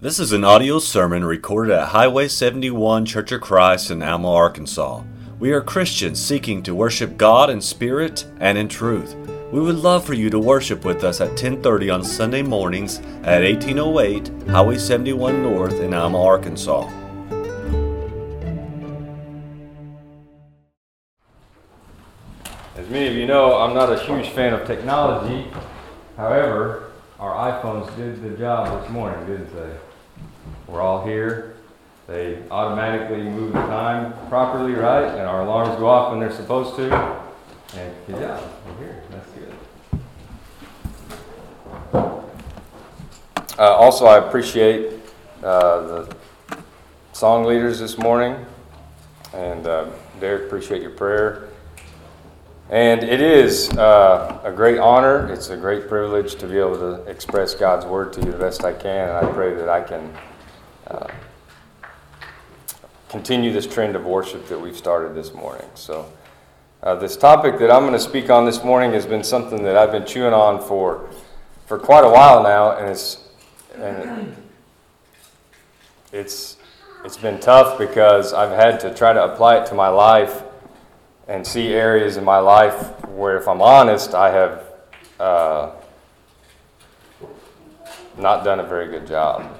This is an audio sermon recorded at Highway 71 Church of Christ in Alma, Arkansas. We are Christians seeking to worship God in spirit and in truth. We would love for you to worship with us at 10:30 on Sunday mornings at 1808 Highway 71 North in Alma, Arkansas. As many of you know, I'm not a huge fan of technology. However, our iPhones did the job this morning, didn't they? We're all here. They automatically move the time properly, right? And our alarms go off when they're supposed to. And job, we're here. That's good. Uh, also, I appreciate uh, the song leaders this morning. And uh, Derek, appreciate your prayer. And it is uh, a great honor. It's a great privilege to be able to express God's word to you the best I can. And I pray that I can continue this trend of worship that we've started this morning. So, uh, this topic that I'm going to speak on this morning has been something that I've been chewing on for for quite a while now, and it's and it's it's been tough because I've had to try to apply it to my life and see areas in my life where, if I'm honest, I have uh, not done a very good job.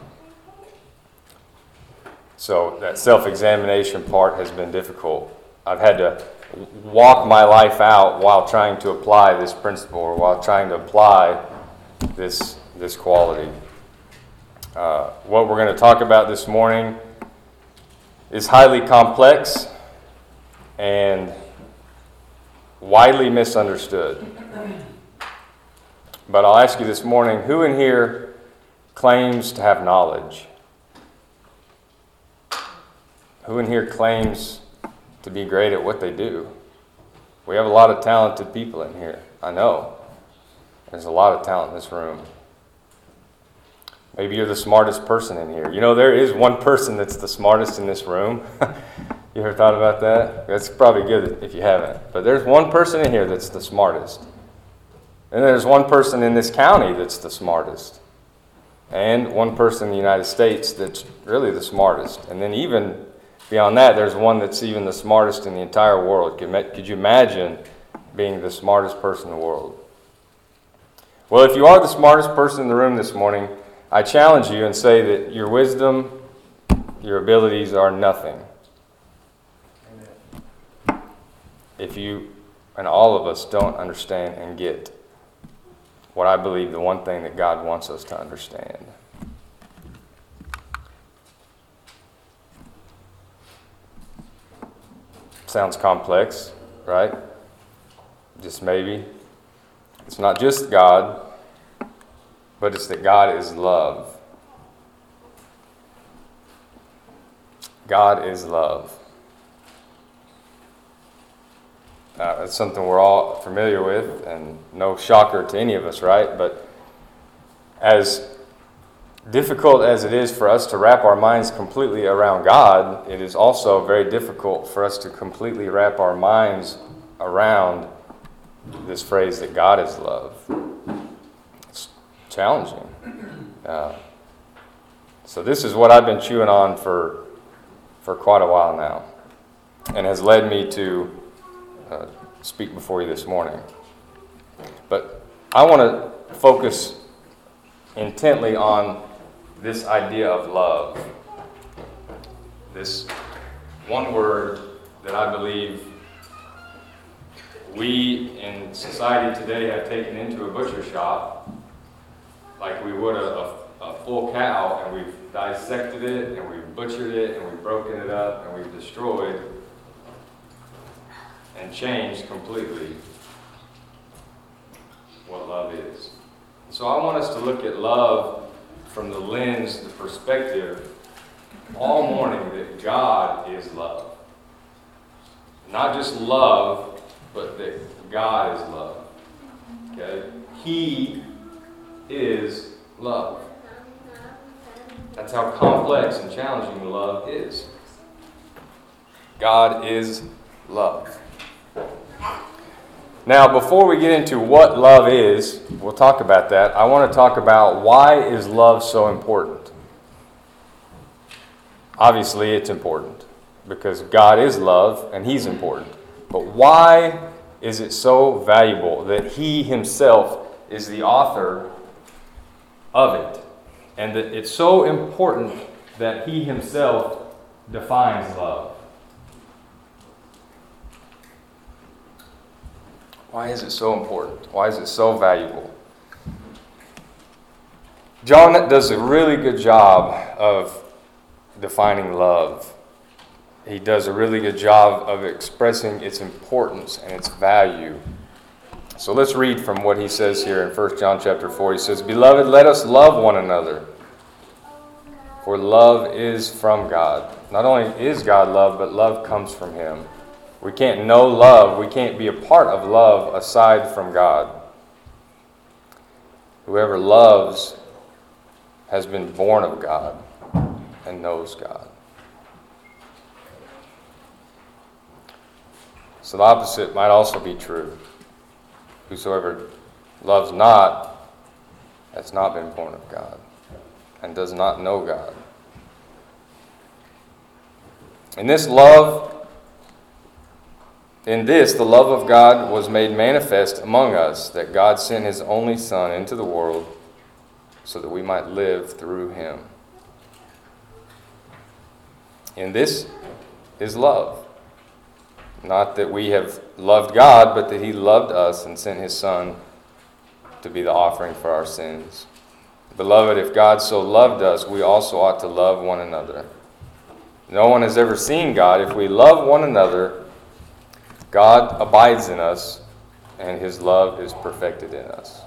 So that self examination part has been difficult. I've had to walk my life out while trying to apply this principle or while trying to apply this, this quality. Uh, what we're going to talk about this morning is highly complex and widely misunderstood. But I'll ask you this morning who in here claims to have knowledge? Who in here claims to be great at what they do? We have a lot of talented people in here. I know. There's a lot of talent in this room. Maybe you're the smartest person in here. You know, there is one person that's the smartest in this room. you ever thought about that? That's probably good if you haven't. But there's one person in here that's the smartest. And there's one person in this county that's the smartest. And one person in the United States that's really the smartest. And then even Beyond that, there's one that's even the smartest in the entire world. Could you imagine being the smartest person in the world? Well, if you are the smartest person in the room this morning, I challenge you and say that your wisdom, your abilities are nothing. If you and all of us don't understand and get what I believe the one thing that God wants us to understand. Sounds complex, right? Just maybe. It's not just God, but it's that God is love. God is love. Uh, that's something we're all familiar with, and no shocker to any of us, right? But as difficult as it is for us to wrap our minds completely around God, it is also very difficult for us to completely wrap our minds around this phrase that God is love. It's challenging. Uh, so this is what I've been chewing on for for quite a while now, and has led me to uh, speak before you this morning. But I want to focus intently on this idea of love. This one word that I believe we in society today have taken into a butcher shop like we would a, a, full cow, and we've dissected it, and we've butchered it, and we've broken it up, and we've destroyed and changed completely what love is. So I want us to look at love from the lens, the perspective, all morning that God is love. Not just love, but that God is love. Okay? He is love. That's how complex and challenging love is. God is love. Now, before we get into what love is, we'll talk about that. I want to talk about why is love so important? Obviously, it's important because God is love and He's important. But why is it so valuable that He Himself is the author of it? And that it's so important that He Himself defines love? Why is it so important? Why is it so valuable? John does a really good job of defining love. He does a really good job of expressing its importance and its value. So let's read from what he says here in 1 John chapter 4. He says, Beloved, let us love one another. For love is from God. Not only is God love, but love comes from him. We can't know love, we can't be a part of love aside from God. Whoever loves has been born of God and knows God. So the opposite might also be true. Whosoever loves not has not been born of God and does not know God. In this love, in this, the love of God was made manifest among us, that God sent his only Son into the world so that we might live through him. And this is love. Not that we have loved God, but that He loved us and sent His Son to be the offering for our sins. Beloved, if God so loved us, we also ought to love one another. No one has ever seen God. If we love one another, God abides in us, and His love is perfected in us.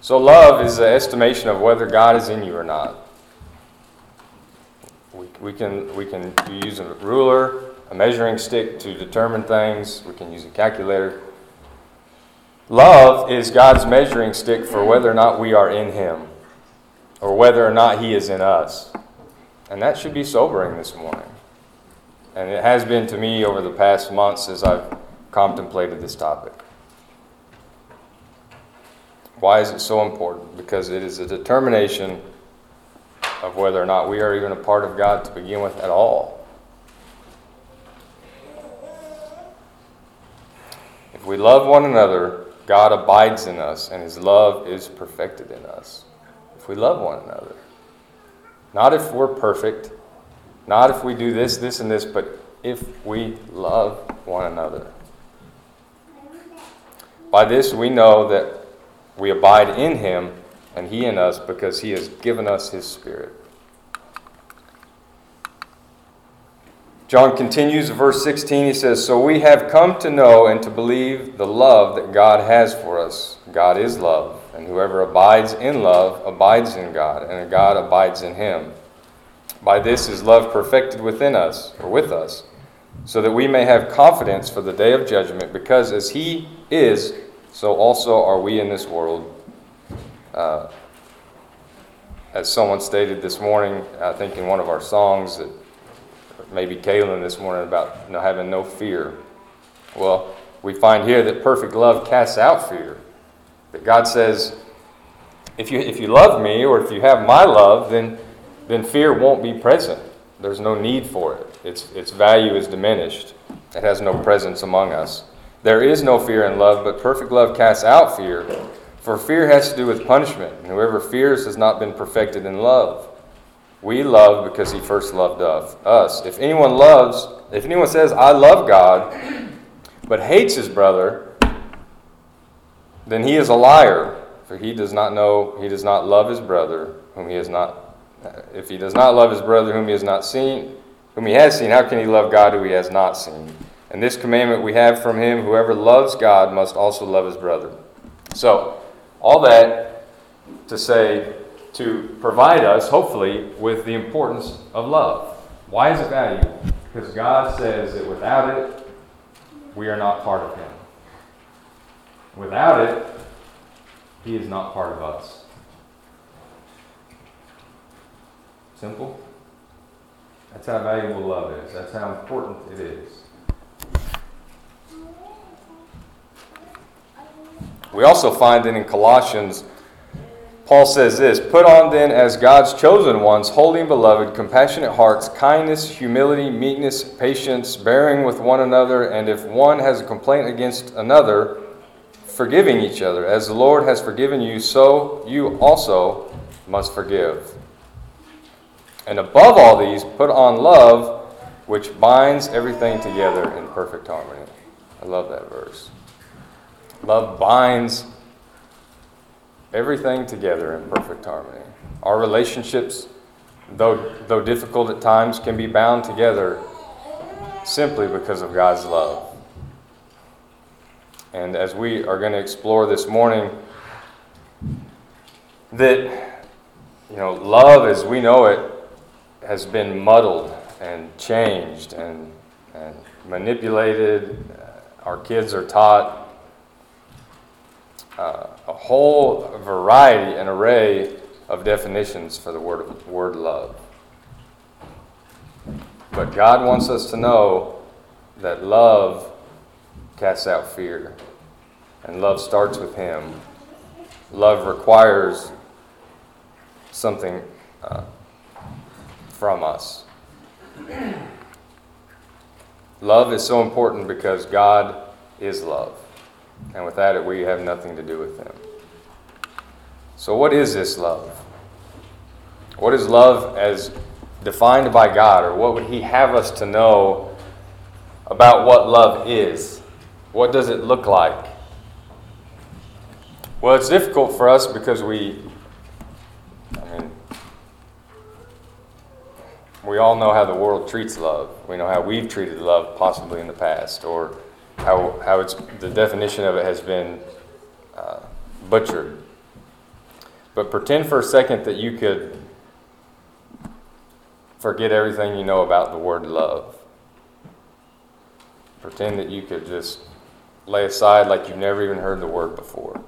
So, love is the estimation of whether God is in you or not. We, we, can, we can use a ruler, a measuring stick to determine things, we can use a calculator. Love is God's measuring stick for whether or not we are in Him or whether or not He is in us. And that should be sobering this morning. And it has been to me over the past months as I've contemplated this topic. Why is it so important? Because it is a determination of whether or not we are even a part of God to begin with at all. If we love one another, God abides in us, and His love is perfected in us. If we love one another. Not if we're perfect, not if we do this, this, and this, but if we love one another. By this we know that we abide in Him and He in us because He has given us His Spirit. John continues, verse 16, he says, So we have come to know and to believe the love that God has for us. God is love, and whoever abides in love abides in God, and God abides in him. By this is love perfected within us, or with us, so that we may have confidence for the day of judgment, because as He is, so also are we in this world. Uh, as someone stated this morning, I think in one of our songs, that maybe Kaylin this morning about you know, having no fear. Well, we find here that perfect love casts out fear. That God says, if you, if you love me or if you have my love, then, then fear won't be present. There's no need for it. Its, its value is diminished. It has no presence among us. There is no fear in love, but perfect love casts out fear. For fear has to do with punishment, and whoever fears has not been perfected in love. We love because he first loved us. If anyone loves, if anyone says, I love God, but hates his brother, then he is a liar, for he does not know, he does not love his brother, whom he has not, Uh, if he does not love his brother whom he has not seen, whom he has seen, how can he love God who he has not seen? And this commandment we have from him whoever loves God must also love his brother. So, all that to say, to provide us, hopefully, with the importance of love. Why is it valuable? Because God says that without it, we are not part of Him. Without it, He is not part of us. Simple? That's how valuable love is. That's how important it is. We also find that in Colossians Paul says this Put on then as God's chosen ones, holy and beloved, compassionate hearts, kindness, humility, meekness, patience, bearing with one another, and if one has a complaint against another, forgiving each other. As the Lord has forgiven you, so you also must forgive. And above all these, put on love, which binds everything together in perfect harmony. I love that verse. Love binds everything together in perfect harmony. Our relationships, though, though difficult at times, can be bound together simply because of God's love. And as we are going to explore this morning, that, you know, love as we know it has been muddled and changed and, and manipulated. Our kids are taught uh, a whole variety and array of definitions for the word, word love. But God wants us to know that love casts out fear, and love starts with Him. Love requires something uh, from us. Love is so important because God is love. And without it, we have nothing to do with Him. So, what is this love? What is love as defined by God, or what would He have us to know about what love is? What does it look like? Well, it's difficult for us because we, I mean, we all know how the world treats love. We know how we've treated love possibly in the past, or how, how it's, the definition of it has been uh, butchered. But pretend for a second that you could forget everything you know about the word love. Pretend that you could just lay aside like you've never even heard the word before.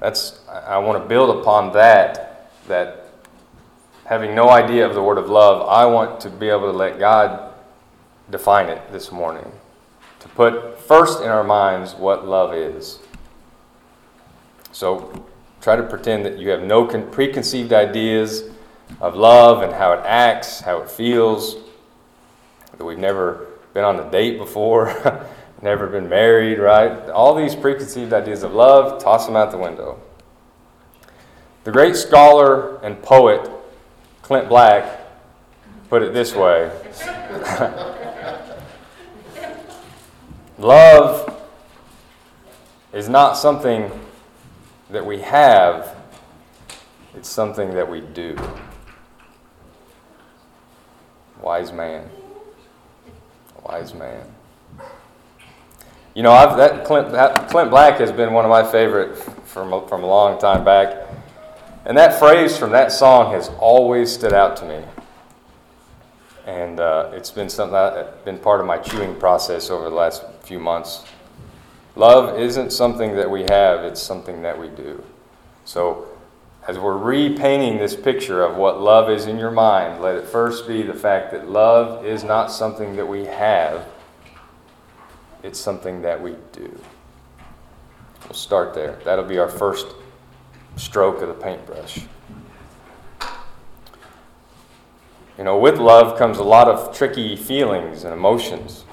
That's I want to build upon that that having no idea of the word of love, I want to be able to let God define it this morning to put first in our minds what love is. So try to pretend that you have no con- preconceived ideas of love and how it acts, how it feels, that we've never been on a date before, never been married, right? All these preconceived ideas of love, toss them out the window. The great scholar and poet Clint Black put it this way Love is not something that we have, it's something that we do. Wise man. Wise man. You know, I've, that Clint, that Clint Black has been one of my favorite from, from a long time back. And that phrase from that song has always stood out to me and uh, it's been something that's been part of my chewing process over the last few months. Love isn't something that we have, it's something that we do. So, as we're repainting this picture of what love is in your mind, let it first be the fact that love is not something that we have, it's something that we do. We'll start there. That'll be our first stroke of the paintbrush. You know, with love comes a lot of tricky feelings and emotions.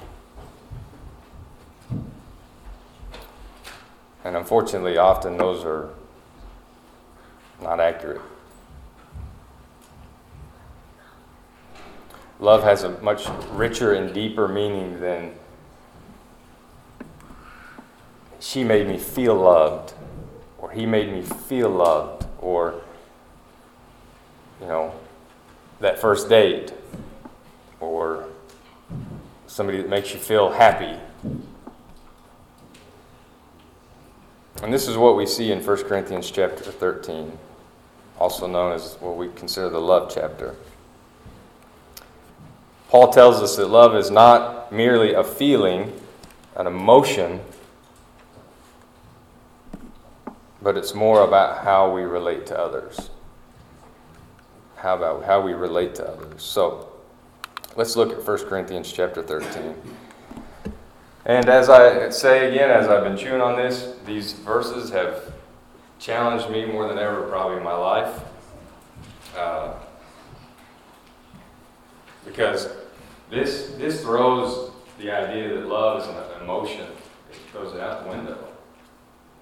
And unfortunately, often those are not accurate. Love has a much richer and deeper meaning than she made me feel loved, or he made me feel loved, or, you know, that first date or somebody that makes you feel happy. And this is what we see in 1 Corinthians chapter 13, also known as what we consider the love chapter. Paul tells us that love is not merely a feeling, an emotion, but it's more about how we relate to others how about how we relate to others. So let's look at 1 Corinthians chapter 13. And as I say again, as I've been chewing on this, these verses have challenged me more than ever, probably in my life. Uh, because this, this throws the idea that love is an emotion, it throws it out the window.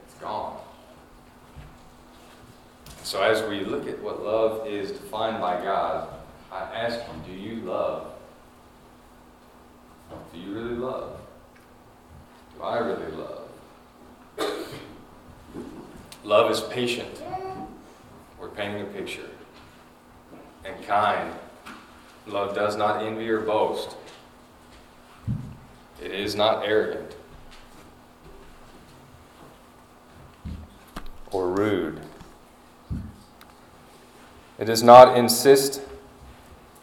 It's gone. So, as we look at what love is defined by God, I ask you, do you love? Do you really love? Do I really love? Love is patient. We're painting a picture. And kind. Love does not envy or boast. It is not arrogant or rude. It does not insist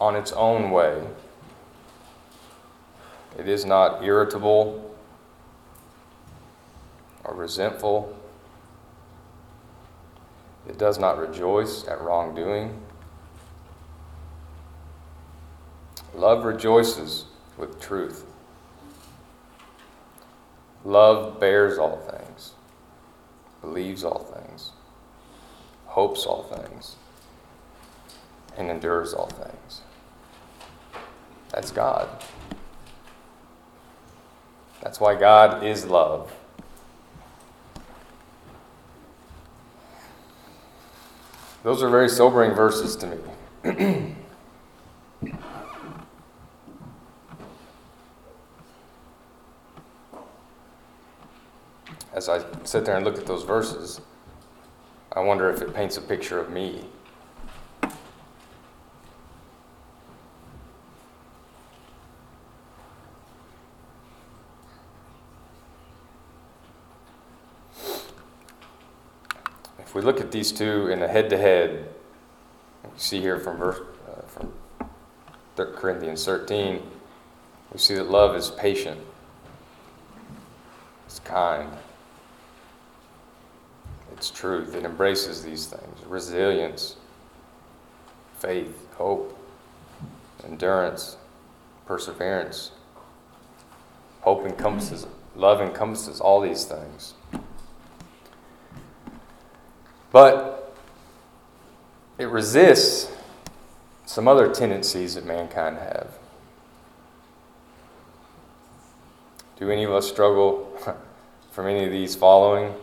on its own way. It is not irritable or resentful. It does not rejoice at wrongdoing. Love rejoices with truth. Love bears all things, believes all things, hopes all things, and endures all things. That's God. That's why God is love. Those are very sobering verses to me. As I sit there and look at those verses, I wonder if it paints a picture of me. If we look at these two in a head-to-head, we see here from verse uh, from Corinthians 13, we see that love is patient, it's kind, it's truth. It embraces these things: resilience, faith, hope, endurance, perseverance. Hope encompasses, love encompasses all these things. But it resists some other tendencies that mankind have. Do any of us struggle from any of these following?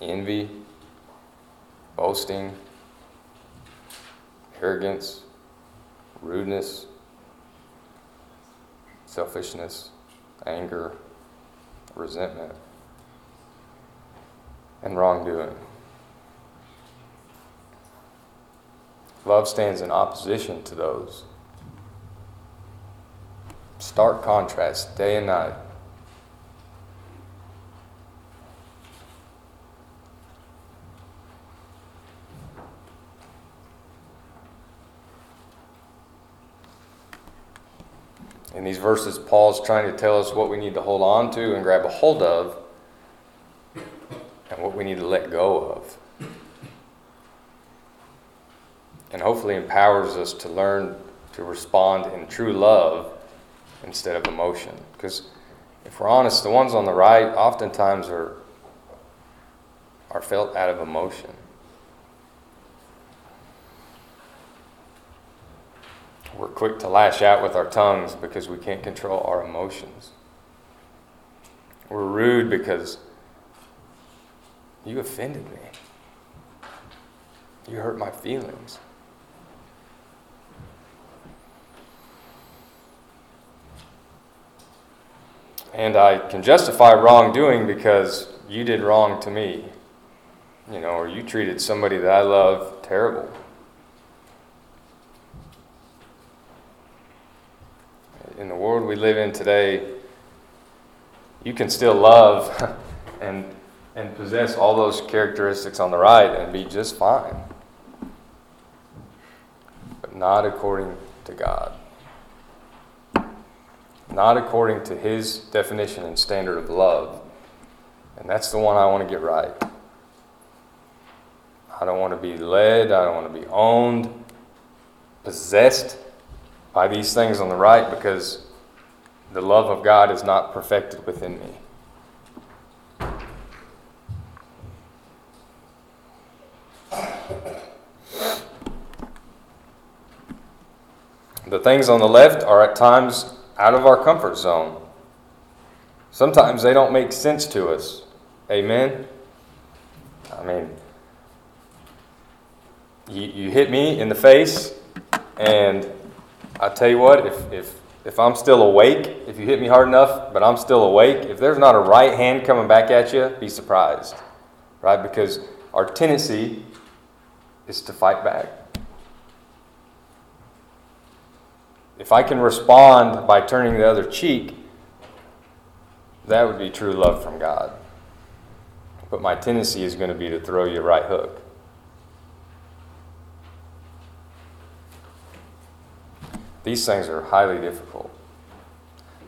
Envy, boasting, arrogance, rudeness, selfishness, anger, resentment and wrongdoing. Love stands in opposition to those. Stark contrast, day and night. In these verses, Paul's trying to tell us what we need to hold on to and grab a hold of what we need to let go of. And hopefully empowers us to learn to respond in true love instead of emotion. Because if we're honest, the ones on the right oftentimes are, are felt out of emotion. We're quick to lash out with our tongues because we can't control our emotions. We're rude because you offended me. You hurt my feelings. And I can justify wrongdoing because you did wrong to me. You know, or you treated somebody that I love terrible. In the world we live in today, you can still love and and possess all those characteristics on the right and be just fine. But not according to God. Not according to His definition and standard of love. And that's the one I want to get right. I don't want to be led, I don't want to be owned, possessed by these things on the right because the love of God is not perfected within me. The things on the left are at times out of our comfort zone. Sometimes they don't make sense to us. Amen? I mean, you, you hit me in the face, and I tell you what, if, if, if I'm still awake, if you hit me hard enough, but I'm still awake, if there's not a right hand coming back at you, be surprised. Right? Because our tendency is to fight back. If I can respond by turning the other cheek, that would be true love from God. But my tendency is going to be to throw you a right hook. These things are highly difficult.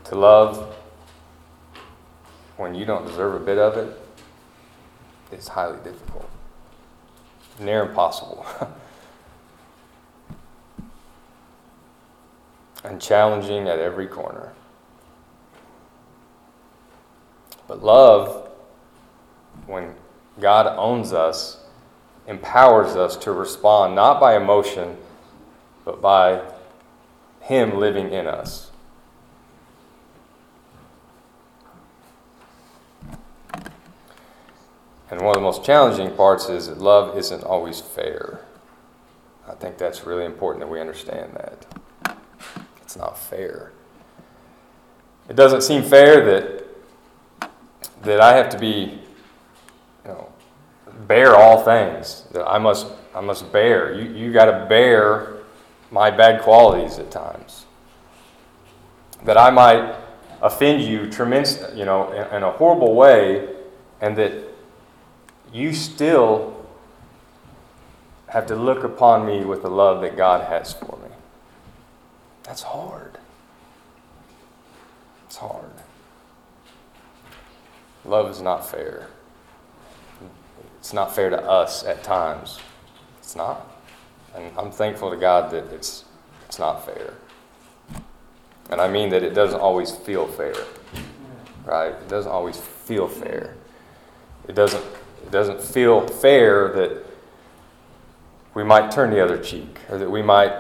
To love when you don't deserve a bit of it is highly difficult, near impossible. and challenging at every corner. But love, when God owns us, empowers us to respond not by emotion, but by Him living in us. And one of the most challenging parts is that love isn't always fair. I think that's really important that we understand that. It's not fair. It doesn't seem fair that that I have to be, you know, bear all things. That I must I must bear. You you got to bear my bad qualities at times. That I might offend you tremendous, you know, in, in a horrible way, and that you still have to look upon me with the love that God has for me. That's hard. It's hard. Love is not fair. It's not fair to us at times. It's not. And I'm thankful to God that it's, it's not fair. And I mean that it doesn't always feel fair. Right? It doesn't always feel fair. It doesn't, it doesn't feel fair that we might turn the other cheek or that we might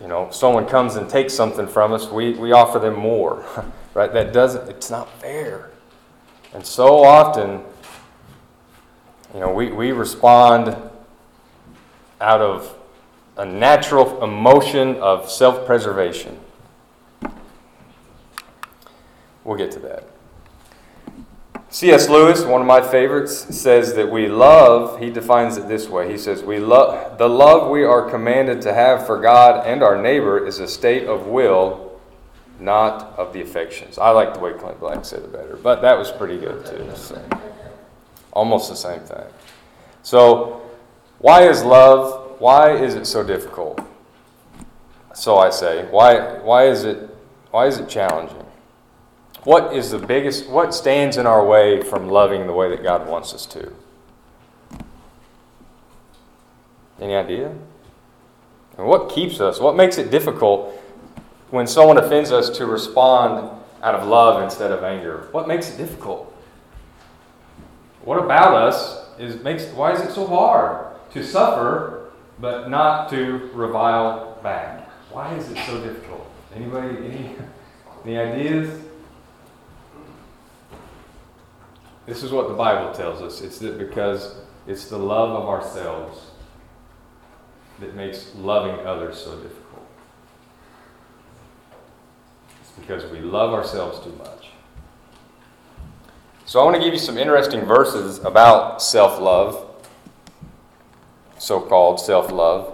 you know, someone comes and takes something from us, we, we offer them more, right? That doesn't, it's not fair. And so often, you know, we, we respond out of a natural emotion of self preservation. We'll get to that. C.S. Lewis, one of my favorites, says that we love, he defines it this way. He says, we love the love we are commanded to have for God and our neighbor is a state of will, not of the affections. I like the way Clint Black said it better, but that was pretty good too. So, almost the same thing. So, why is love, why is it so difficult? So I say, why, why, is, it, why is it challenging? What is the biggest, what stands in our way from loving the way that God wants us to? Any idea? And what keeps us? What makes it difficult when someone offends us to respond out of love instead of anger? What makes it difficult? What about us is makes why is it so hard to suffer but not to revile back? Why is it so difficult? Anybody any any ideas? This is what the Bible tells us. It's that because it's the love of ourselves that makes loving others so difficult. It's because we love ourselves too much. So I want to give you some interesting verses about self love, so called self love.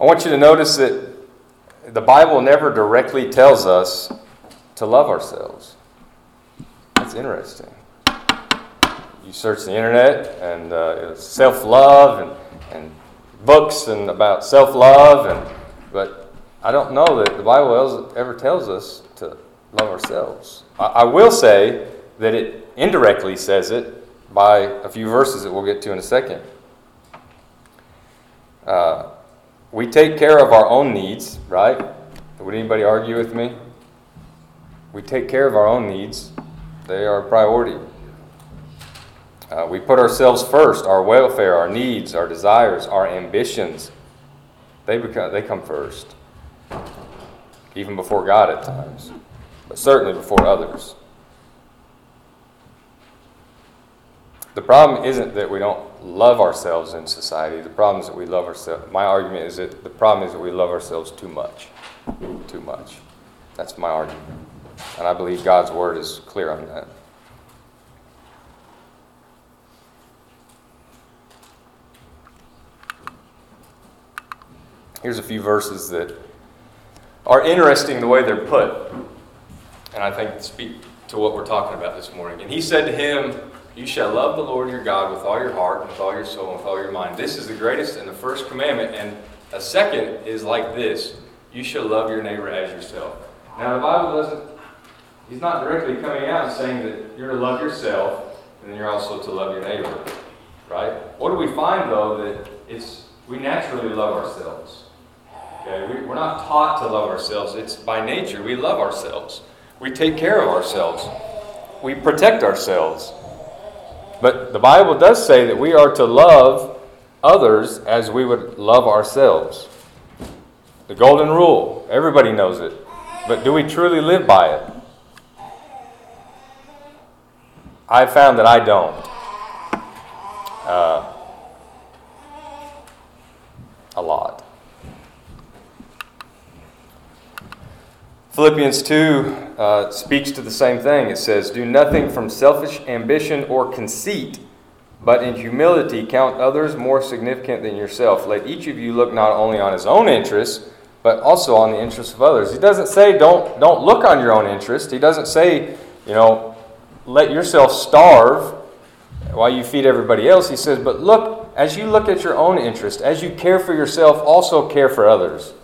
I want you to notice that the Bible never directly tells us to love ourselves. That's interesting. You search the internet and uh, self love and, and books and about self love, and but I don't know that the Bible ever tells us to love ourselves. I, I will say that it indirectly says it by a few verses that we'll get to in a second. Uh, we take care of our own needs, right? Would anybody argue with me? We take care of our own needs. They are a priority. Uh, we put ourselves first, our welfare, our needs, our desires, our ambitions. they, become, they come first, even before God at times, but certainly before others. The problem isn't that we don't love ourselves in society. The problem is that we love ourselves. My argument is that the problem is that we love ourselves too much. Too much. That's my argument. And I believe God's word is clear on that. Here's a few verses that are interesting the way they're put, and I think speak to what we're talking about this morning. And he said to him, You shall love the Lord your God with all your heart, and with all your soul, and with all your mind. This is the greatest and the first commandment. And a second is like this You shall love your neighbor as yourself. Now, the Bible doesn't, he's not directly coming out and saying that you're to love yourself, and then you're also to love your neighbor. Right? What do we find, though, that it's we naturally love ourselves. Okay, we, we're not taught to love ourselves. It's by nature. We love ourselves. We take care of ourselves. We protect ourselves. But the Bible does say that we are to love others as we would love ourselves. The golden rule. Everybody knows it. But do we truly live by it? I found that I don't. Uh, a lot. Philippians 2 uh, speaks to the same thing. It says, Do nothing from selfish ambition or conceit, but in humility count others more significant than yourself. Let each of you look not only on his own interests, but also on the interests of others. He doesn't say don't, don't look on your own interest. He doesn't say, you know, let yourself starve while you feed everybody else. He says, but look, as you look at your own interest, as you care for yourself, also care for others.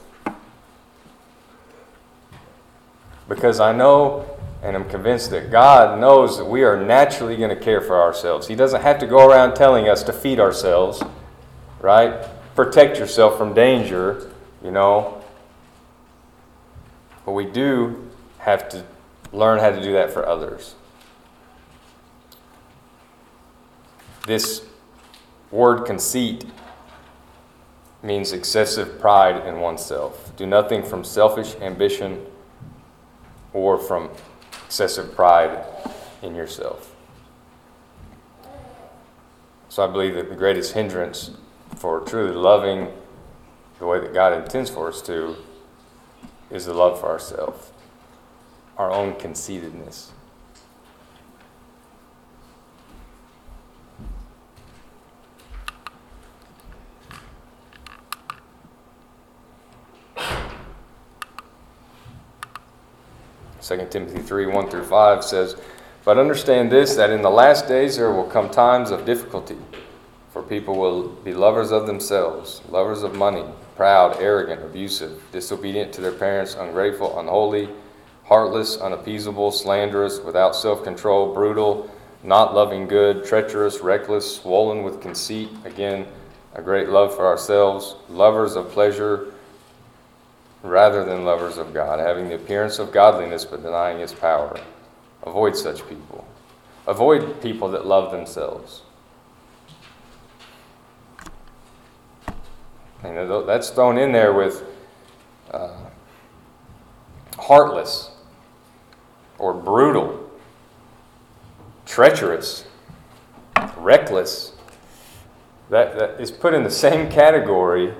Because I know and I'm convinced that God knows that we are naturally going to care for ourselves. He doesn't have to go around telling us to feed ourselves, right? Protect yourself from danger, you know. But we do have to learn how to do that for others. This word conceit means excessive pride in oneself. Do nothing from selfish ambition or from excessive pride in yourself. So I believe that the greatest hindrance for truly loving the way that God intends for us to is the love for ourselves, our own conceitedness. Second Timothy 3 1 through 5 says, But understand this, that in the last days there will come times of difficulty, for people will be lovers of themselves, lovers of money, proud, arrogant, abusive, disobedient to their parents, ungrateful, unholy, heartless, unappeasable, slanderous, without self control, brutal, not loving good, treacherous, reckless, swollen with conceit. Again, a great love for ourselves, lovers of pleasure rather than lovers of God, having the appearance of godliness but denying its power. Avoid such people. Avoid people that love themselves. And that's thrown in there with uh, heartless or brutal, treacherous, reckless. That, that is put in the same category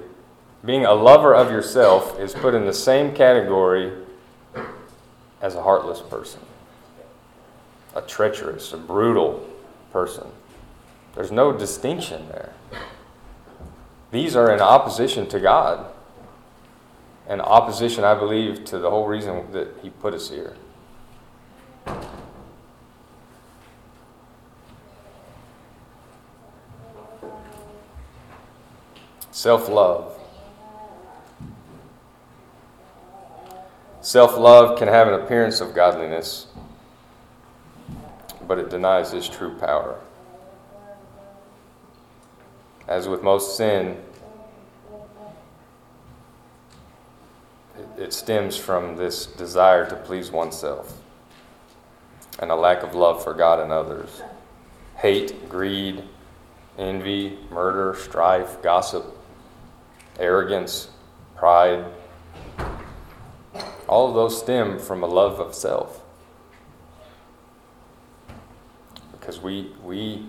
being a lover of yourself is put in the same category as a heartless person, a treacherous, a brutal person. There's no distinction there. These are in opposition to God, and opposition, I believe, to the whole reason that He put us here. Self love. Self love can have an appearance of godliness, but it denies its true power. As with most sin, it stems from this desire to please oneself and a lack of love for God and others. Hate, greed, envy, murder, strife, gossip, arrogance, pride. All of those stem from a love of self. Because we, we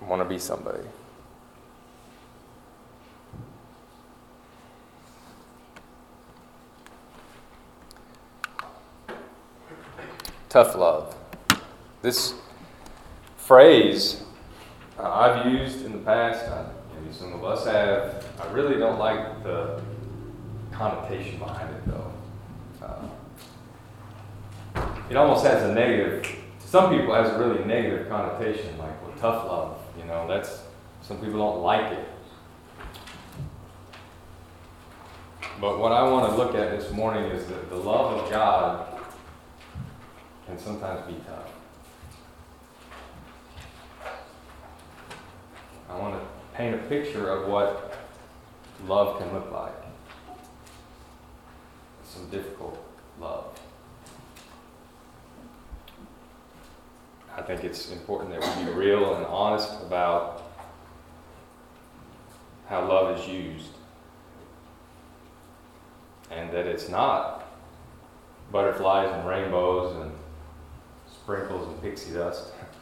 want to be somebody. Tough love. This phrase uh, I've used in the past, uh, some of us have. I really don't like the connotation behind it, though. Uh, it almost has a negative, to some people, it has a really negative connotation, like, well, tough love. You know, that's, some people don't like it. But what I want to look at this morning is that the love of God can sometimes be tough. I want to paint a picture of what love can look like. Some difficult love. I think it's important that we be real and honest about how love is used. And that it's not butterflies and rainbows and sprinkles and pixie dust.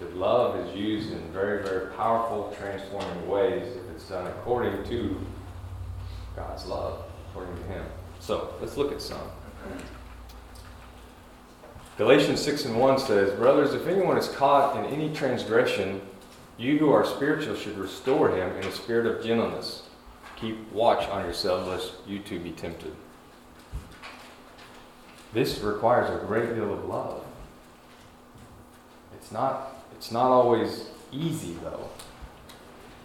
That love is used in very, very powerful, transforming ways if it's done according to God's love, according to Him. So let's look at some. Galatians 6 and 1 says, Brothers, if anyone is caught in any transgression, you who are spiritual should restore him in a spirit of gentleness. Keep watch on yourselves, lest you too be tempted. This requires a great deal of love. It's not, it's not always easy, though.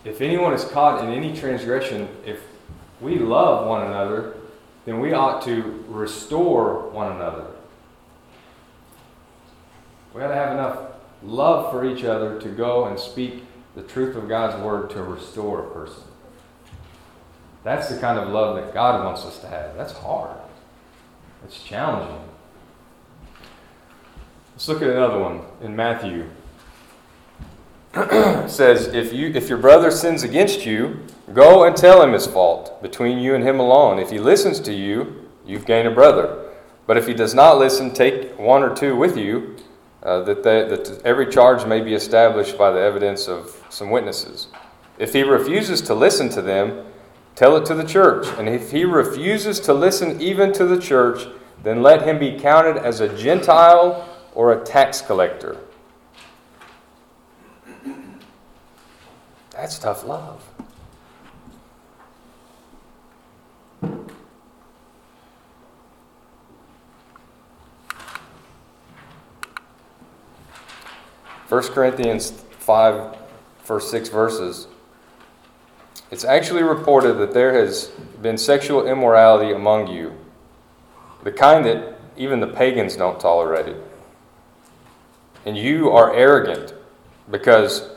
If anyone is caught in any transgression, if we love one another, then we ought to restore one another. We ought to have enough love for each other to go and speak the truth of God's word to restore a person. That's the kind of love that God wants us to have. That's hard. It's challenging. Let's look at another one in Matthew. says, if, you, if your brother sins against you, go and tell him his fault between you and him alone. If he listens to you, you've gained a brother. But if he does not listen, take one or two with you, uh, that, they, that every charge may be established by the evidence of some witnesses. If he refuses to listen to them, tell it to the church. And if he refuses to listen even to the church, then let him be counted as a Gentile or a tax collector. That's tough love. First Corinthians 5, first six verses. It's actually reported that there has been sexual immorality among you, the kind that even the pagans don't tolerate. It. And you are arrogant because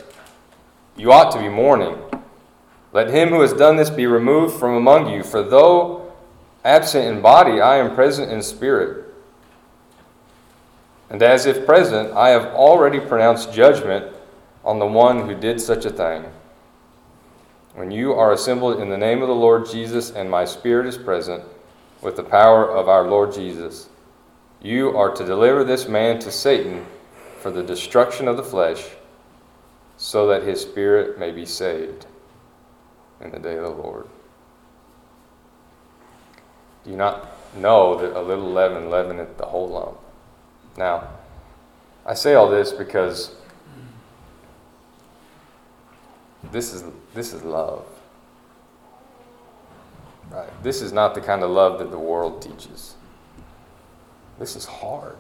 you ought to be mourning. Let him who has done this be removed from among you, for though absent in body, I am present in spirit. And as if present, I have already pronounced judgment on the one who did such a thing. When you are assembled in the name of the Lord Jesus, and my spirit is present with the power of our Lord Jesus, you are to deliver this man to Satan for the destruction of the flesh, so that his spirit may be saved in the day of the Lord. Do you not know that a little leaven leaveneth the whole lump? Now, I say all this because this is, this is love. Right? This is not the kind of love that the world teaches. This is hard.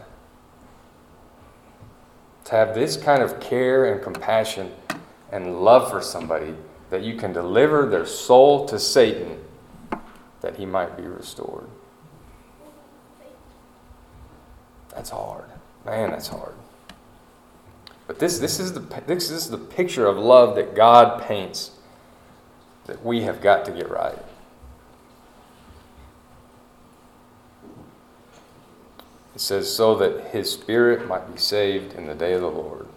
To have this kind of care and compassion and love for somebody that you can deliver their soul to Satan that he might be restored. That's hard. Man, that's hard. But this, this, is the, this is the picture of love that God paints that we have got to get right. It says, so that his spirit might be saved in the day of the Lord.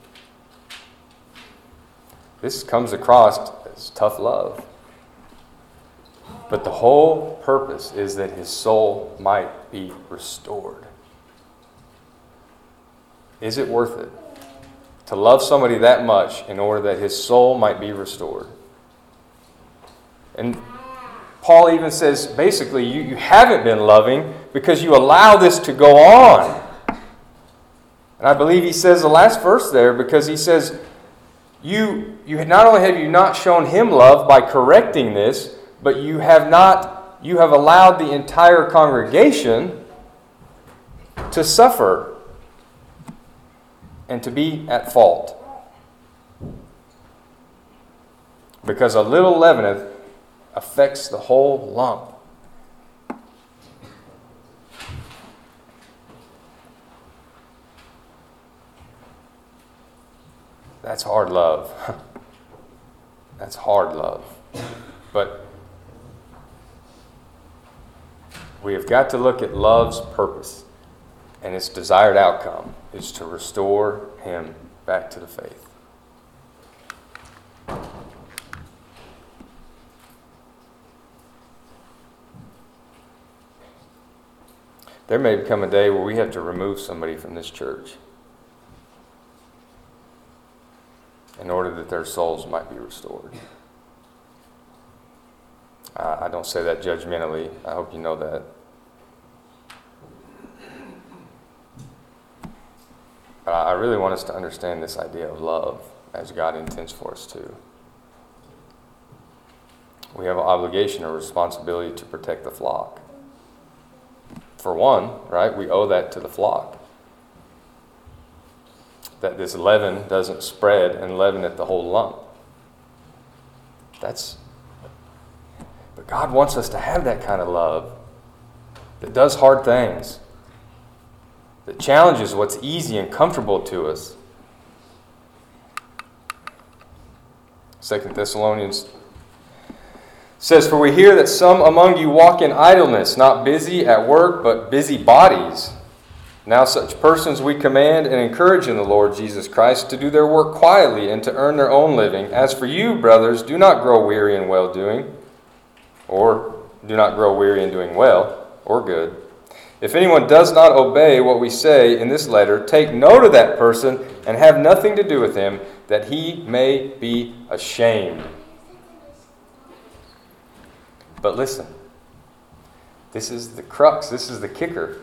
This comes across as tough love. But the whole purpose is that his soul might be restored. Is it worth it to love somebody that much in order that his soul might be restored? And Paul even says basically, you, you haven't been loving because you allow this to go on. And I believe he says the last verse there because he says, you, you not only have you not shown him love by correcting this, but you have not, you have allowed the entire congregation to suffer and to be at fault. Because a little leaveneth affects the whole lump. That's hard love. That's hard love. But we have got to look at love's purpose and its desired outcome is to restore him back to the faith. There may come a day where we have to remove somebody from this church in order that their souls might be restored. I don't say that judgmentally. I hope you know that. But I really want us to understand this idea of love as God intends for us to. We have an obligation or responsibility to protect the flock. For one, right, we owe that to the flock. That this leaven doesn't spread and leaven it the whole lump. That's but God wants us to have that kind of love that does hard things, that challenges what's easy and comfortable to us. Second Thessalonians says, For we hear that some among you walk in idleness, not busy at work, but busy bodies. Now, such persons we command and encourage in the Lord Jesus Christ to do their work quietly and to earn their own living. As for you, brothers, do not grow weary in well doing or do not grow weary in doing well or good. If anyone does not obey what we say in this letter, take note of that person and have nothing to do with him, that he may be ashamed. But listen, this is the crux, this is the kicker.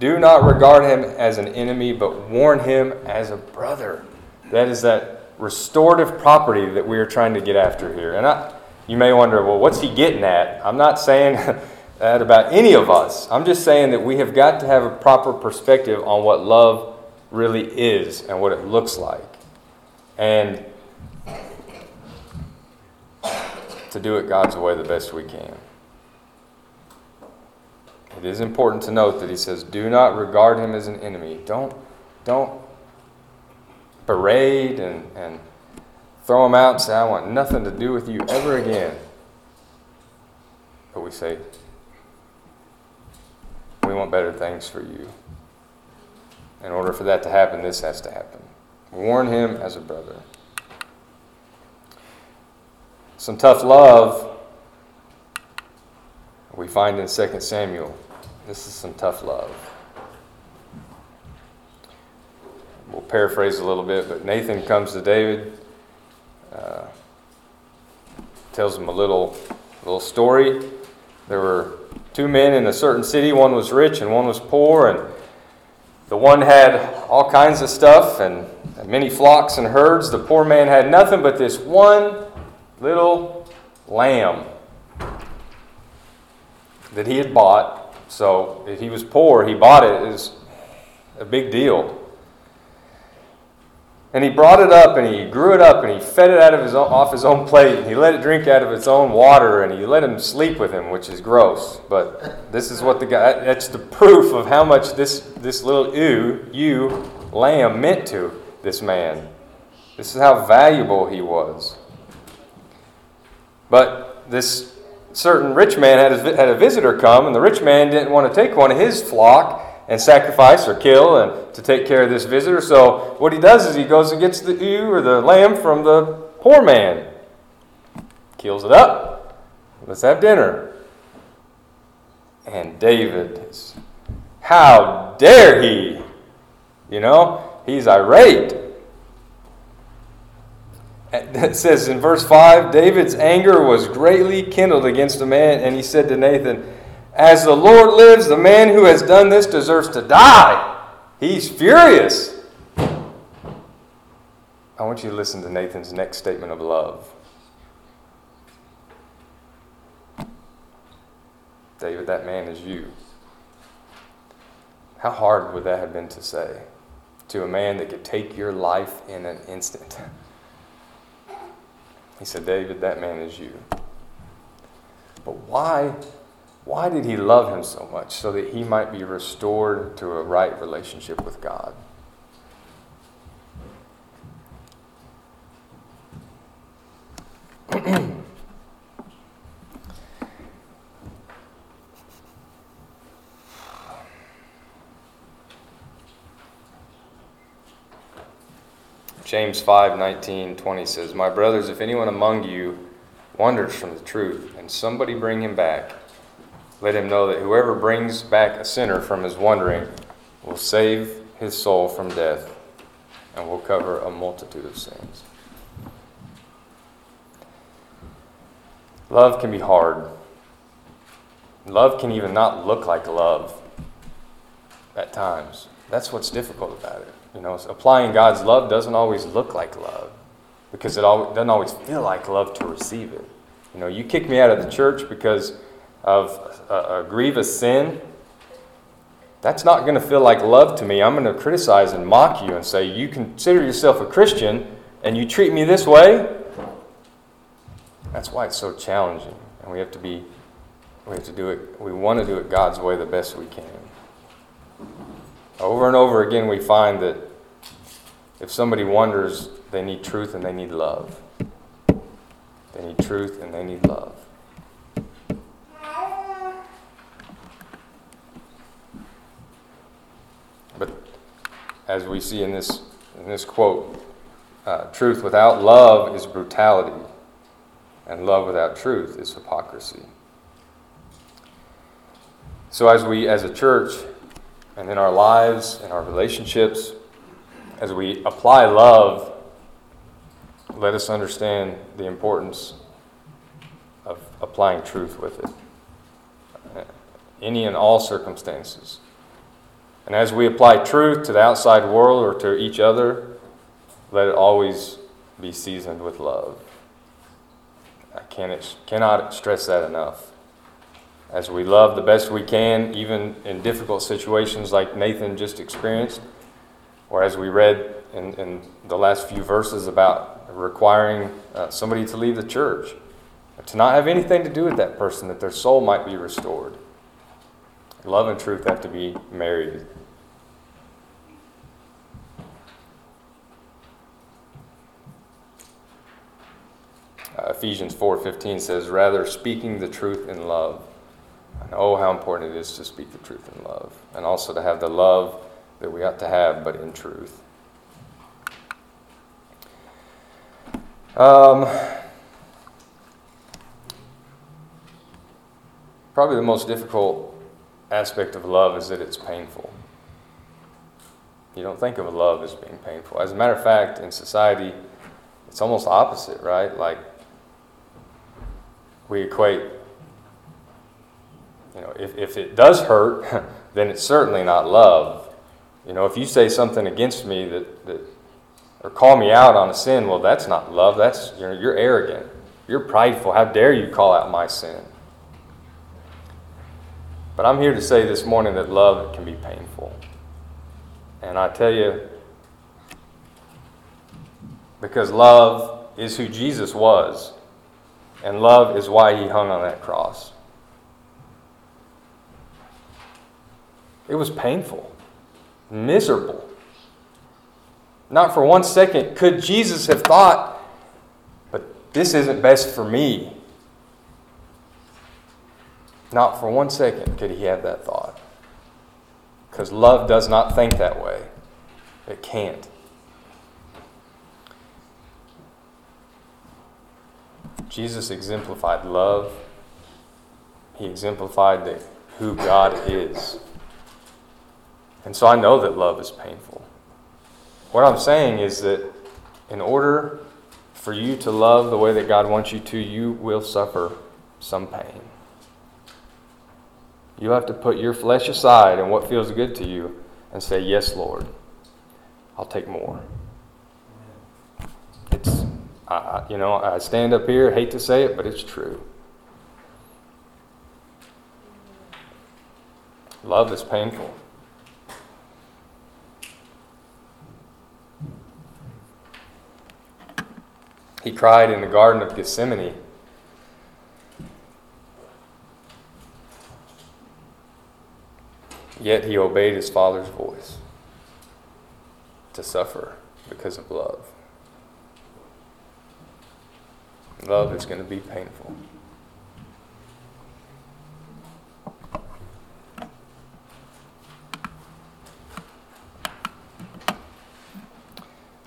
Do not regard him as an enemy, but warn him as a brother. That is that restorative property that we are trying to get after here. And I, you may wonder, well, what's he getting at? I'm not saying that about any of us. I'm just saying that we have got to have a proper perspective on what love really is and what it looks like. And to do it God's way the best we can. It is important to note that he says, do not regard him as an enemy. Don't, don't berate and, and throw him out and say, I want nothing to do with you ever again. But we say, we want better things for you. In order for that to happen, this has to happen. Warn him as a brother. Some tough love we find in 2 Samuel. This is some tough love. We'll paraphrase a little bit, but Nathan comes to David uh, tells him a little, little story. There were two men in a certain city. One was rich and one was poor, and the one had all kinds of stuff and many flocks and herds. The poor man had nothing but this one little lamb that he had bought. So if he was poor, he bought it. It was a big deal. And he brought it up and he grew it up and he fed it out of his own, off his own plate and he let it drink out of its own water and he let him sleep with him, which is gross. But this is what the guy, that's the proof of how much this, this little ewe, ewe lamb meant to this man. This is how valuable he was. But this certain rich man had a, had a visitor come and the rich man didn't want to take one of his flock and sacrifice or kill and to take care of this visitor. So what he does is he goes and gets the ewe or the lamb from the poor man. Kills it up. Let's have dinner. And David how dare he? You know, he's irate. It says in verse 5 David's anger was greatly kindled against the man, and he said to Nathan, As the Lord lives, the man who has done this deserves to die. He's furious. I want you to listen to Nathan's next statement of love. David, that man is you. How hard would that have been to say to a man that could take your life in an instant? He said, David, that man is you. But why, why did he love him so much? So that he might be restored to a right relationship with God. James 5 19, 20 says, My brothers, if anyone among you wanders from the truth, and somebody bring him back, let him know that whoever brings back a sinner from his wandering will save his soul from death and will cover a multitude of sins. Love can be hard. Love can even not look like love at times. That's what's difficult about it. You know, applying God's love doesn't always look like love because it doesn't always feel like love to receive it. You know, you kick me out of the church because of a, a grievous sin. That's not going to feel like love to me. I'm going to criticize and mock you and say, You consider yourself a Christian and you treat me this way? That's why it's so challenging. And we have to be, we have to do it, we want to do it God's way the best we can. Over and over again, we find that if somebody wonders, they need truth and they need love. They need truth and they need love. But as we see in this, in this quote, uh, truth without love is brutality, and love without truth is hypocrisy. So, as we, as a church, and in our lives, in our relationships, as we apply love, let us understand the importance of applying truth with it. Any and all circumstances. And as we apply truth to the outside world or to each other, let it always be seasoned with love. I cannot stress that enough as we love the best we can, even in difficult situations like Nathan just experienced, or as we read in, in the last few verses about requiring uh, somebody to leave the church, to not have anything to do with that person, that their soul might be restored. Love and truth have to be married. Uh, Ephesians 4:15 says, "Rather speaking the truth in love." And oh, how important it is to speak the truth in love, and also to have the love that we ought to have, but in truth. Um, probably the most difficult aspect of love is that it's painful. You don't think of love as being painful. As a matter of fact, in society, it's almost opposite, right? Like, we equate you know, if, if it does hurt, then it's certainly not love. You know, if you say something against me that, that or call me out on a sin, well, that's not love. That's you know, you're arrogant. You're prideful. How dare you call out my sin? But I'm here to say this morning that love can be painful. And I tell you, because love is who Jesus was, and love is why he hung on that cross. It was painful, miserable. Not for one second could Jesus have thought, but this isn't best for me. Not for one second could he have that thought. Because love does not think that way, it can't. Jesus exemplified love. He exemplified the, who God is. And so I know that love is painful. What I'm saying is that in order for you to love the way that God wants you to, you will suffer some pain. You have to put your flesh aside and what feels good to you and say, Yes, Lord, I'll take more. It's, you know, I stand up here, hate to say it, but it's true. Love is painful. He cried in the Garden of Gethsemane. Yet he obeyed his Father's voice to suffer because of love. Love is going to be painful.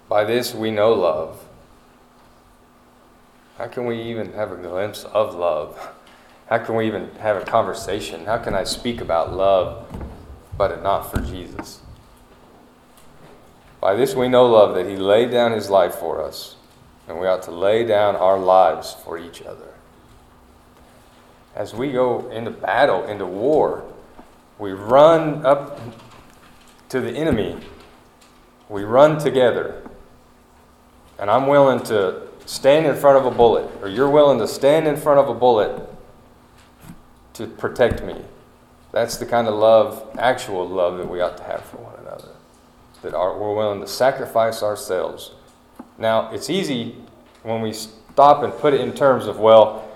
By this we know love. How can we even have a glimpse of love? How can we even have a conversation? How can I speak about love but not for Jesus? By this we know love that he laid down his life for us, and we ought to lay down our lives for each other. As we go into battle, into war, we run up to the enemy, we run together. And I'm willing to stand in front of a bullet, or you're willing to stand in front of a bullet to protect me. That's the kind of love, actual love, that we ought to have for one another that are, we're willing to sacrifice ourselves. Now, it's easy when we stop and put it in terms of, well,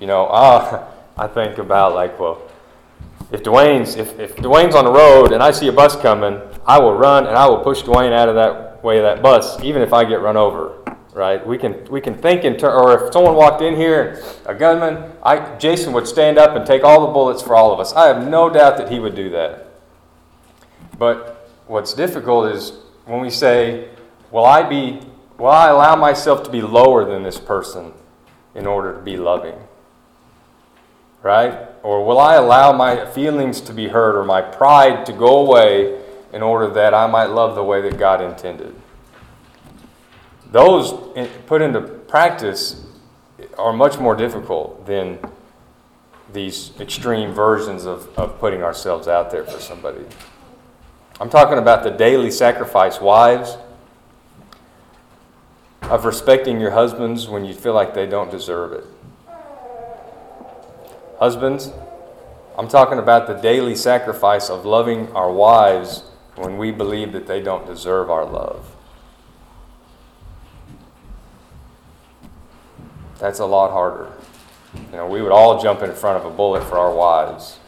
you know, ah, I think about like, well, if Dwayne's if, if Dwayne's on the road and I see a bus coming, I will run and I will push Dwayne out of that way of that bus, even if I get run over. Right? We can we can think in ter- or if someone walked in here, a gunman, I Jason would stand up and take all the bullets for all of us. I have no doubt that he would do that. But what's difficult is when we say, Will I be will I allow myself to be lower than this person in order to be loving? Right? Or will I allow my feelings to be hurt or my pride to go away in order that I might love the way that God intended? Those put into practice are much more difficult than these extreme versions of, of putting ourselves out there for somebody. I'm talking about the daily sacrifice, wives, of respecting your husbands when you feel like they don't deserve it. Husbands, I'm talking about the daily sacrifice of loving our wives when we believe that they don't deserve our love. That's a lot harder. You know, we would all jump in front of a bullet for our wives.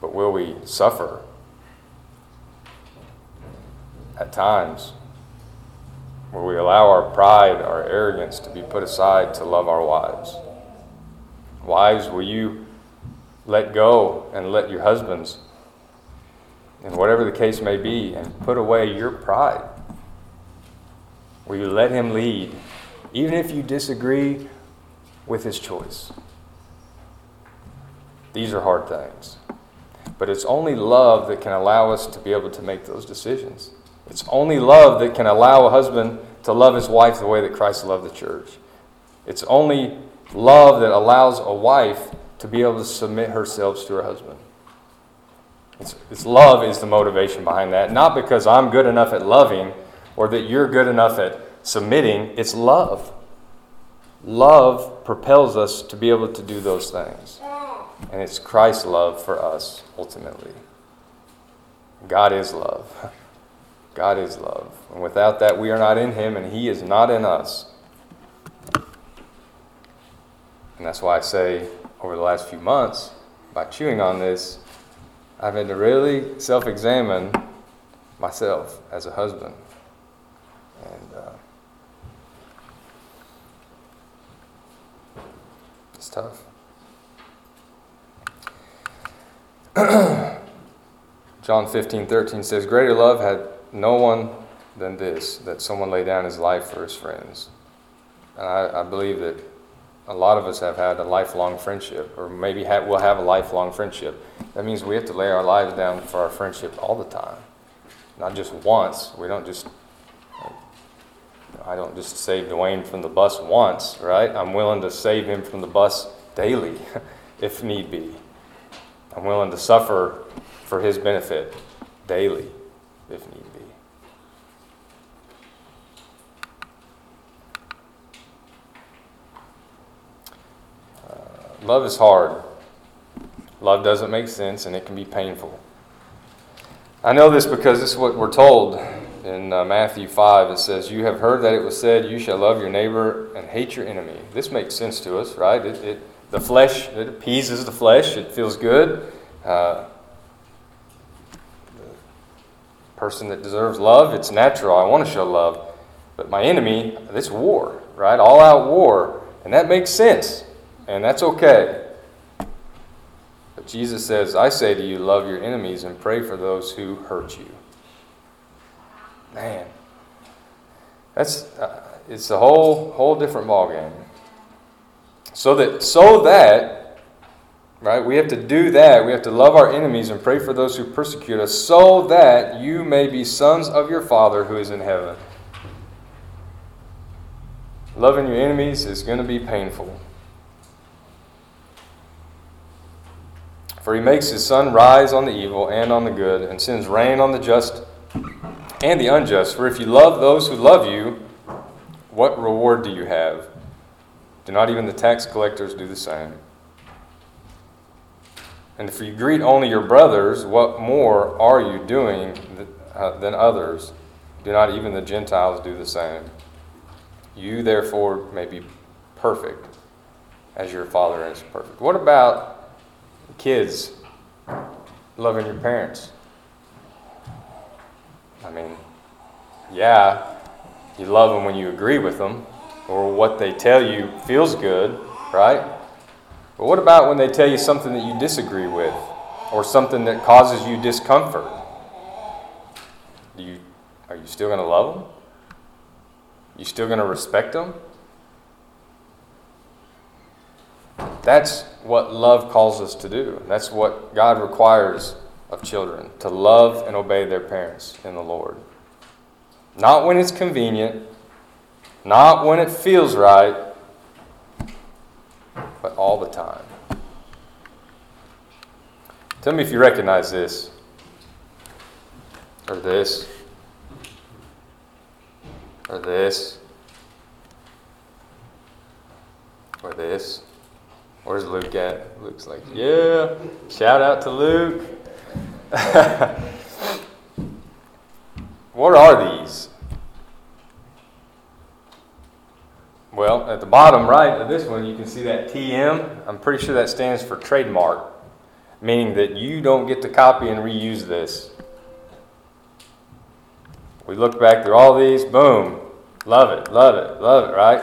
But will we suffer at times where we allow our pride, our arrogance to be put aside to love our wives. Wives, will you let go and let your husbands, and whatever the case may be, and put away your pride? Will you let him lead, even if you disagree with his choice? These are hard things. But it's only love that can allow us to be able to make those decisions. It's only love that can allow a husband to love his wife the way that Christ loved the church. It's only love that allows a wife to be able to submit herself to her husband. It's, it's love is the motivation behind that. Not because I'm good enough at loving or that you're good enough at submitting. It's love. Love propels us to be able to do those things. And it's Christ's love for us, ultimately. God is love. God is love. And without that, we are not in Him, and He is not in us. And that's why I say, over the last few months, by chewing on this, I've had to really self examine myself as a husband. And uh, it's tough. John 15, 13 says, Greater love had no one than this, that someone lay down his life for his friends. And I, I believe that a lot of us have had a lifelong friendship, or maybe we'll have a lifelong friendship. That means we have to lay our lives down for our friendship all the time, not just once. We don't just. I don't just save Dwayne from the bus once, right? I'm willing to save him from the bus daily, if need be. I'm willing to suffer for his benefit daily, if need be. Uh, love is hard. Love doesn't make sense and it can be painful. I know this because this is what we're told in uh, Matthew 5. It says, You have heard that it was said, You shall love your neighbor and hate your enemy. This makes sense to us, right? It, it the flesh, it appeases the flesh, it feels good. Uh, the person that deserves love, it's natural. I want to show love. But my enemy, this war, right? All out war. And that makes sense. And that's okay. But Jesus says, I say to you, love your enemies and pray for those who hurt you. Man, that's uh, it's a whole whole different ballgame. So that so that right, we have to do that. We have to love our enemies and pray for those who persecute us, so that you may be sons of your Father who is in heaven. Loving your enemies is going to be painful. For he makes his sun rise on the evil and on the good, and sends rain on the just and the unjust. For if you love those who love you, what reward do you have? Do not even the tax collectors do the same? And if you greet only your brothers, what more are you doing uh, than others? Do not even the Gentiles do the same? You, therefore, may be perfect as your Father is perfect. What about Kids, loving your parents. I mean, yeah, you love them when you agree with them or what they tell you feels good, right? But what about when they tell you something that you disagree with or something that causes you discomfort? Do you, are you still going to love them? You still going to respect them? That's what love calls us to do. That's what God requires of children to love and obey their parents in the Lord. Not when it's convenient, not when it feels right, but all the time. Tell me if you recognize this or this or this or this. Where's Luke at? Luke's like, yeah. Shout out to Luke. What are these? Well, at the bottom right of this one, you can see that TM. I'm pretty sure that stands for trademark, meaning that you don't get to copy and reuse this. We look back through all these, boom, love it, love it, love it, right?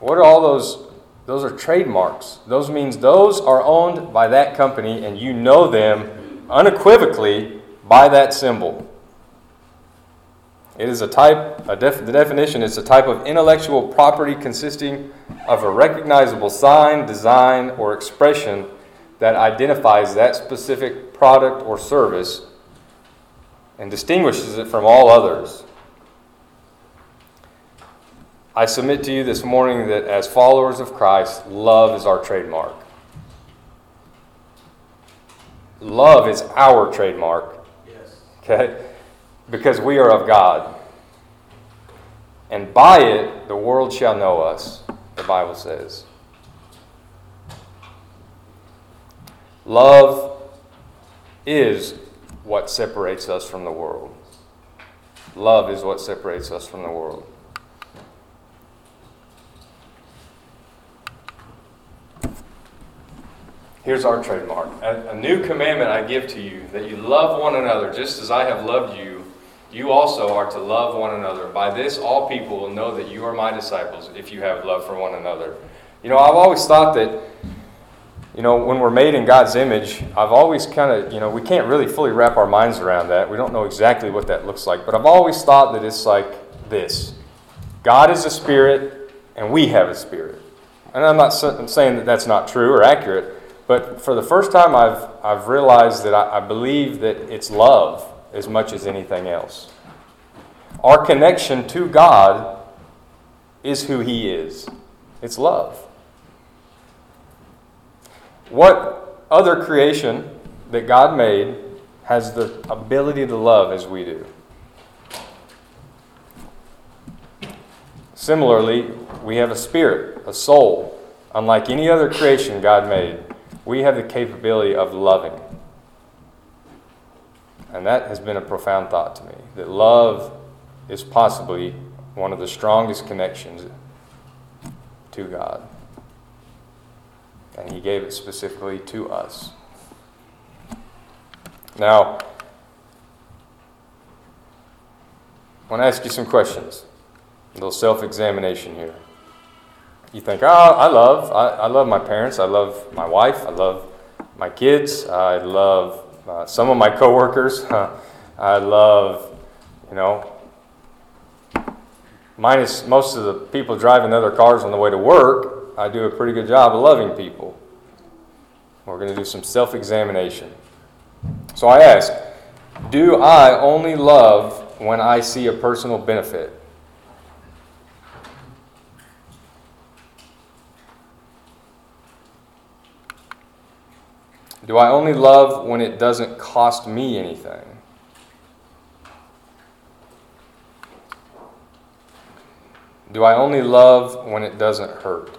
What are all those those are trademarks. Those means those are owned by that company and you know them unequivocally by that symbol. It is a type, a def, the definition is a type of intellectual property consisting of a recognizable sign, design, or expression that identifies that specific product or service and distinguishes it from all others. I submit to you this morning that as followers of Christ, love is our trademark. Love is our trademark. Yes. Okay? Because we are of God. And by it, the world shall know us, the Bible says. Love is what separates us from the world. Love is what separates us from the world. Here's our trademark. A, a, new commandment I give to you that you love one another just as I have loved you. You also are to love one another. By this, all people will know that you are my disciples if you have love for one another. You know, I've always thought that, you know, when we're made in God's image, I've always kind of, you know, we can't really fully wrap our minds around that. We don't know exactly what that looks like. But I've always thought that it's like this God is a spirit, and we have a spirit. and I'm not saying that that's not true or accurate, but for the first time, I've, I've realized that I, I believe that it's love as much as anything else. Our connection to God is who He is it's love. What other creation that God made has the ability to love as we do? Similarly, we have a spirit, a soul. Unlike any other creation God made, we have the capability of loving. And that has been a profound thought to me that love is possibly one of the strongest connections to God. And He gave it specifically to us. Now, I want to ask you some questions. A little self examination here. You think, oh, I love, I, I, love my parents, I love my wife, I love my kids, I love uh, some of my coworkers, I love, you know, minus most of the people driving other cars on the way to work, I do a pretty good job of loving people. We're going to do some self examination. So I ask, do I only love when I see a personal benefit? Do I only love when it doesn't cost me anything? Do I only love when it doesn't hurt?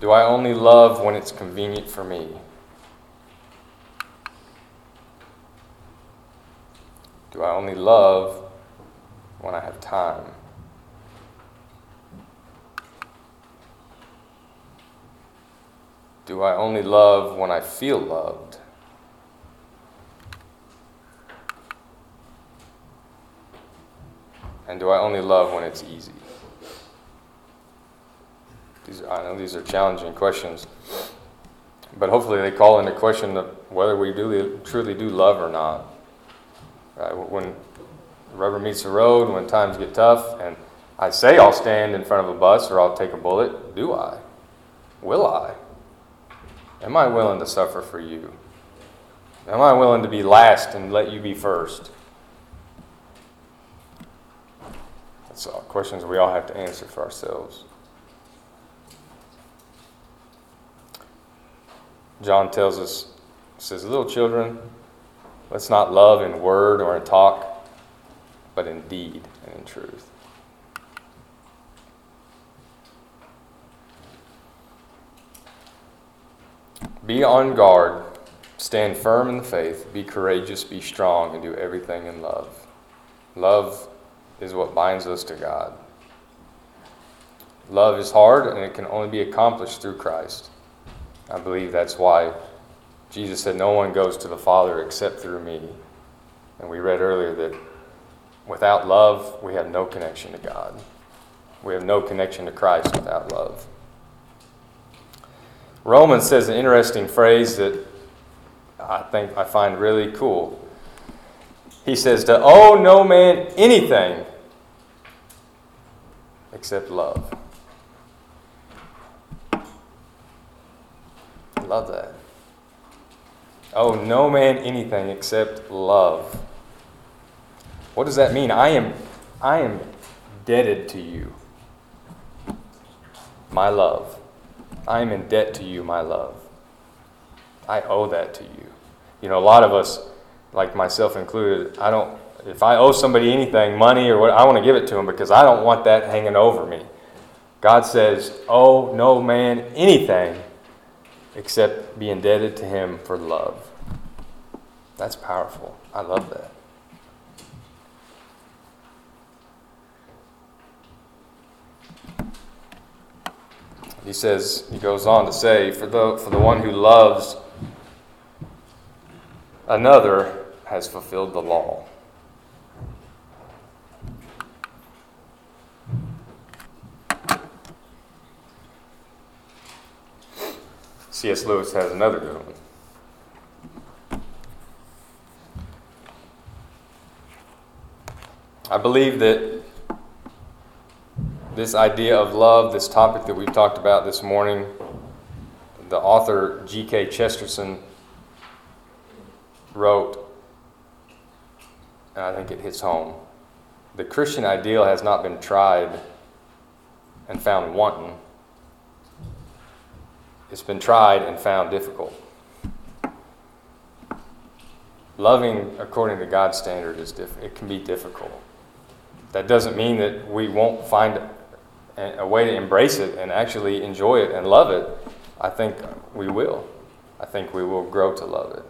Do I only love when it's convenient for me? Do I only love when I have time? Do I only love when I feel loved? And do I only love when it's easy? These, I know these are challenging questions, but hopefully they call into question whether we do truly do love or not. Right? When rubber meets the road, when times get tough, and I say I'll stand in front of a bus or I'll take a bullet, do I? Will I? Am I willing to suffer for you? Am I willing to be last and let you be first? That's all questions we all have to answer for ourselves. John tells us, says, Little children, let's not love in word or in talk, but in deed and in truth. Be on guard, stand firm in the faith, be courageous, be strong, and do everything in love. Love is what binds us to God. Love is hard and it can only be accomplished through Christ. I believe that's why Jesus said, No one goes to the Father except through me. And we read earlier that without love, we have no connection to God. We have no connection to Christ without love. Romans says an interesting phrase that I think I find really cool. He says, To owe no man anything except love. Love that. Oh, no man anything except love. What does that mean? I am I am indebted to you. My love. I am in debt to you, my love. I owe that to you. You know, a lot of us, like myself included, I don't if I owe somebody anything, money or what, I want to give it to them because I don't want that hanging over me. God says, "Oh, no man anything except be indebted to him for love." That's powerful. I love that. He says, he goes on to say, for the, for the one who loves another has fulfilled the law. C.S. Lewis has another good one. I believe that this idea of love, this topic that we've talked about this morning, the author G.K. Chesterton wrote, and I think it hits home. The Christian ideal has not been tried and found wanting, It's been tried and found difficult. Loving according to God's standard is diff- it can be difficult. That doesn't mean that we won't find a way to embrace it and actually enjoy it and love it. I think we will. I think we will grow to love it.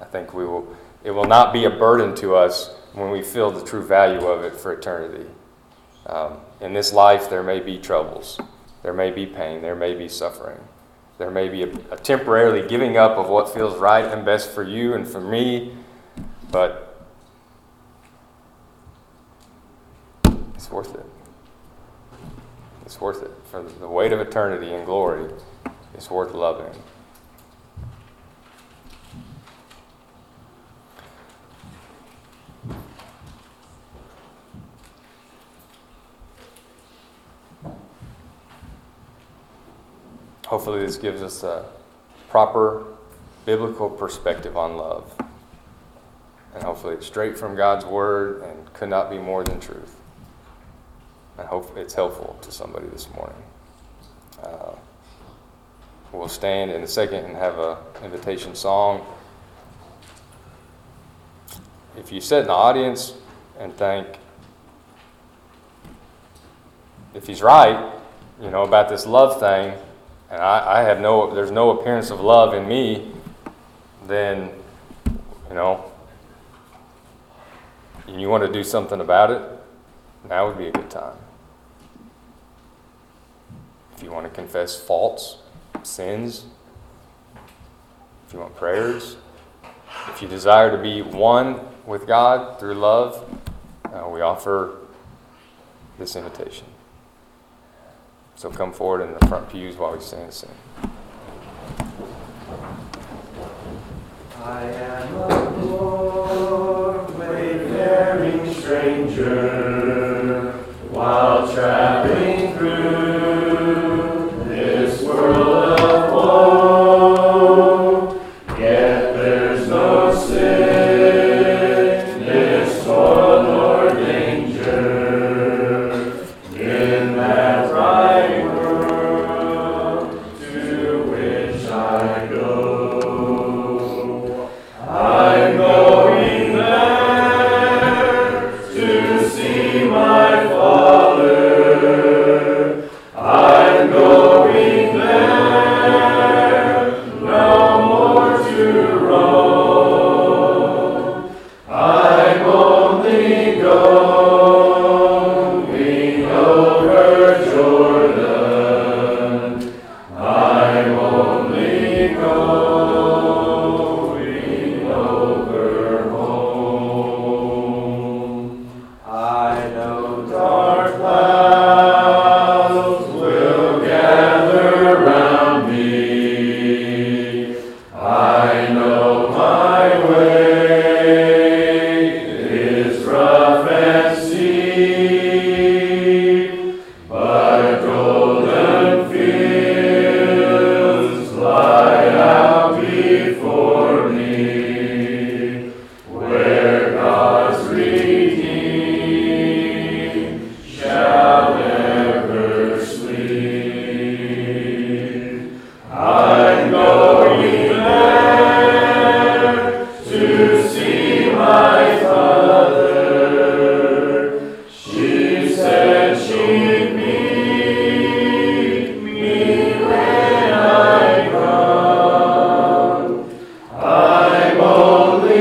I think we will. It will not be a burden to us when we feel the true value of it for eternity. Um, in this life, there may be troubles, there may be pain, there may be suffering, there may be a, a temporarily giving up of what feels right and best for you and for me, but it's worth it. It's worth it. For the weight of eternity and glory, it's worth loving. Hopefully, this gives us a proper biblical perspective on love. And hopefully, it's straight from God's Word and could not be more than truth. I hope it's helpful to somebody this morning. Uh, we'll stand in a second and have an invitation song. If you sit in the audience and think, if he's right, you know, about this love thing, and I, I have no, there's no appearance of love in me, then, you know, and you want to do something about it, now would be a good time. If you want to confess faults, sins, if you want prayers, if you desire to be one with God through love, uh, we offer this invitation. So come forward in the front pews while we stand and sing. I am a wayfaring stranger, while traveling through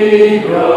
only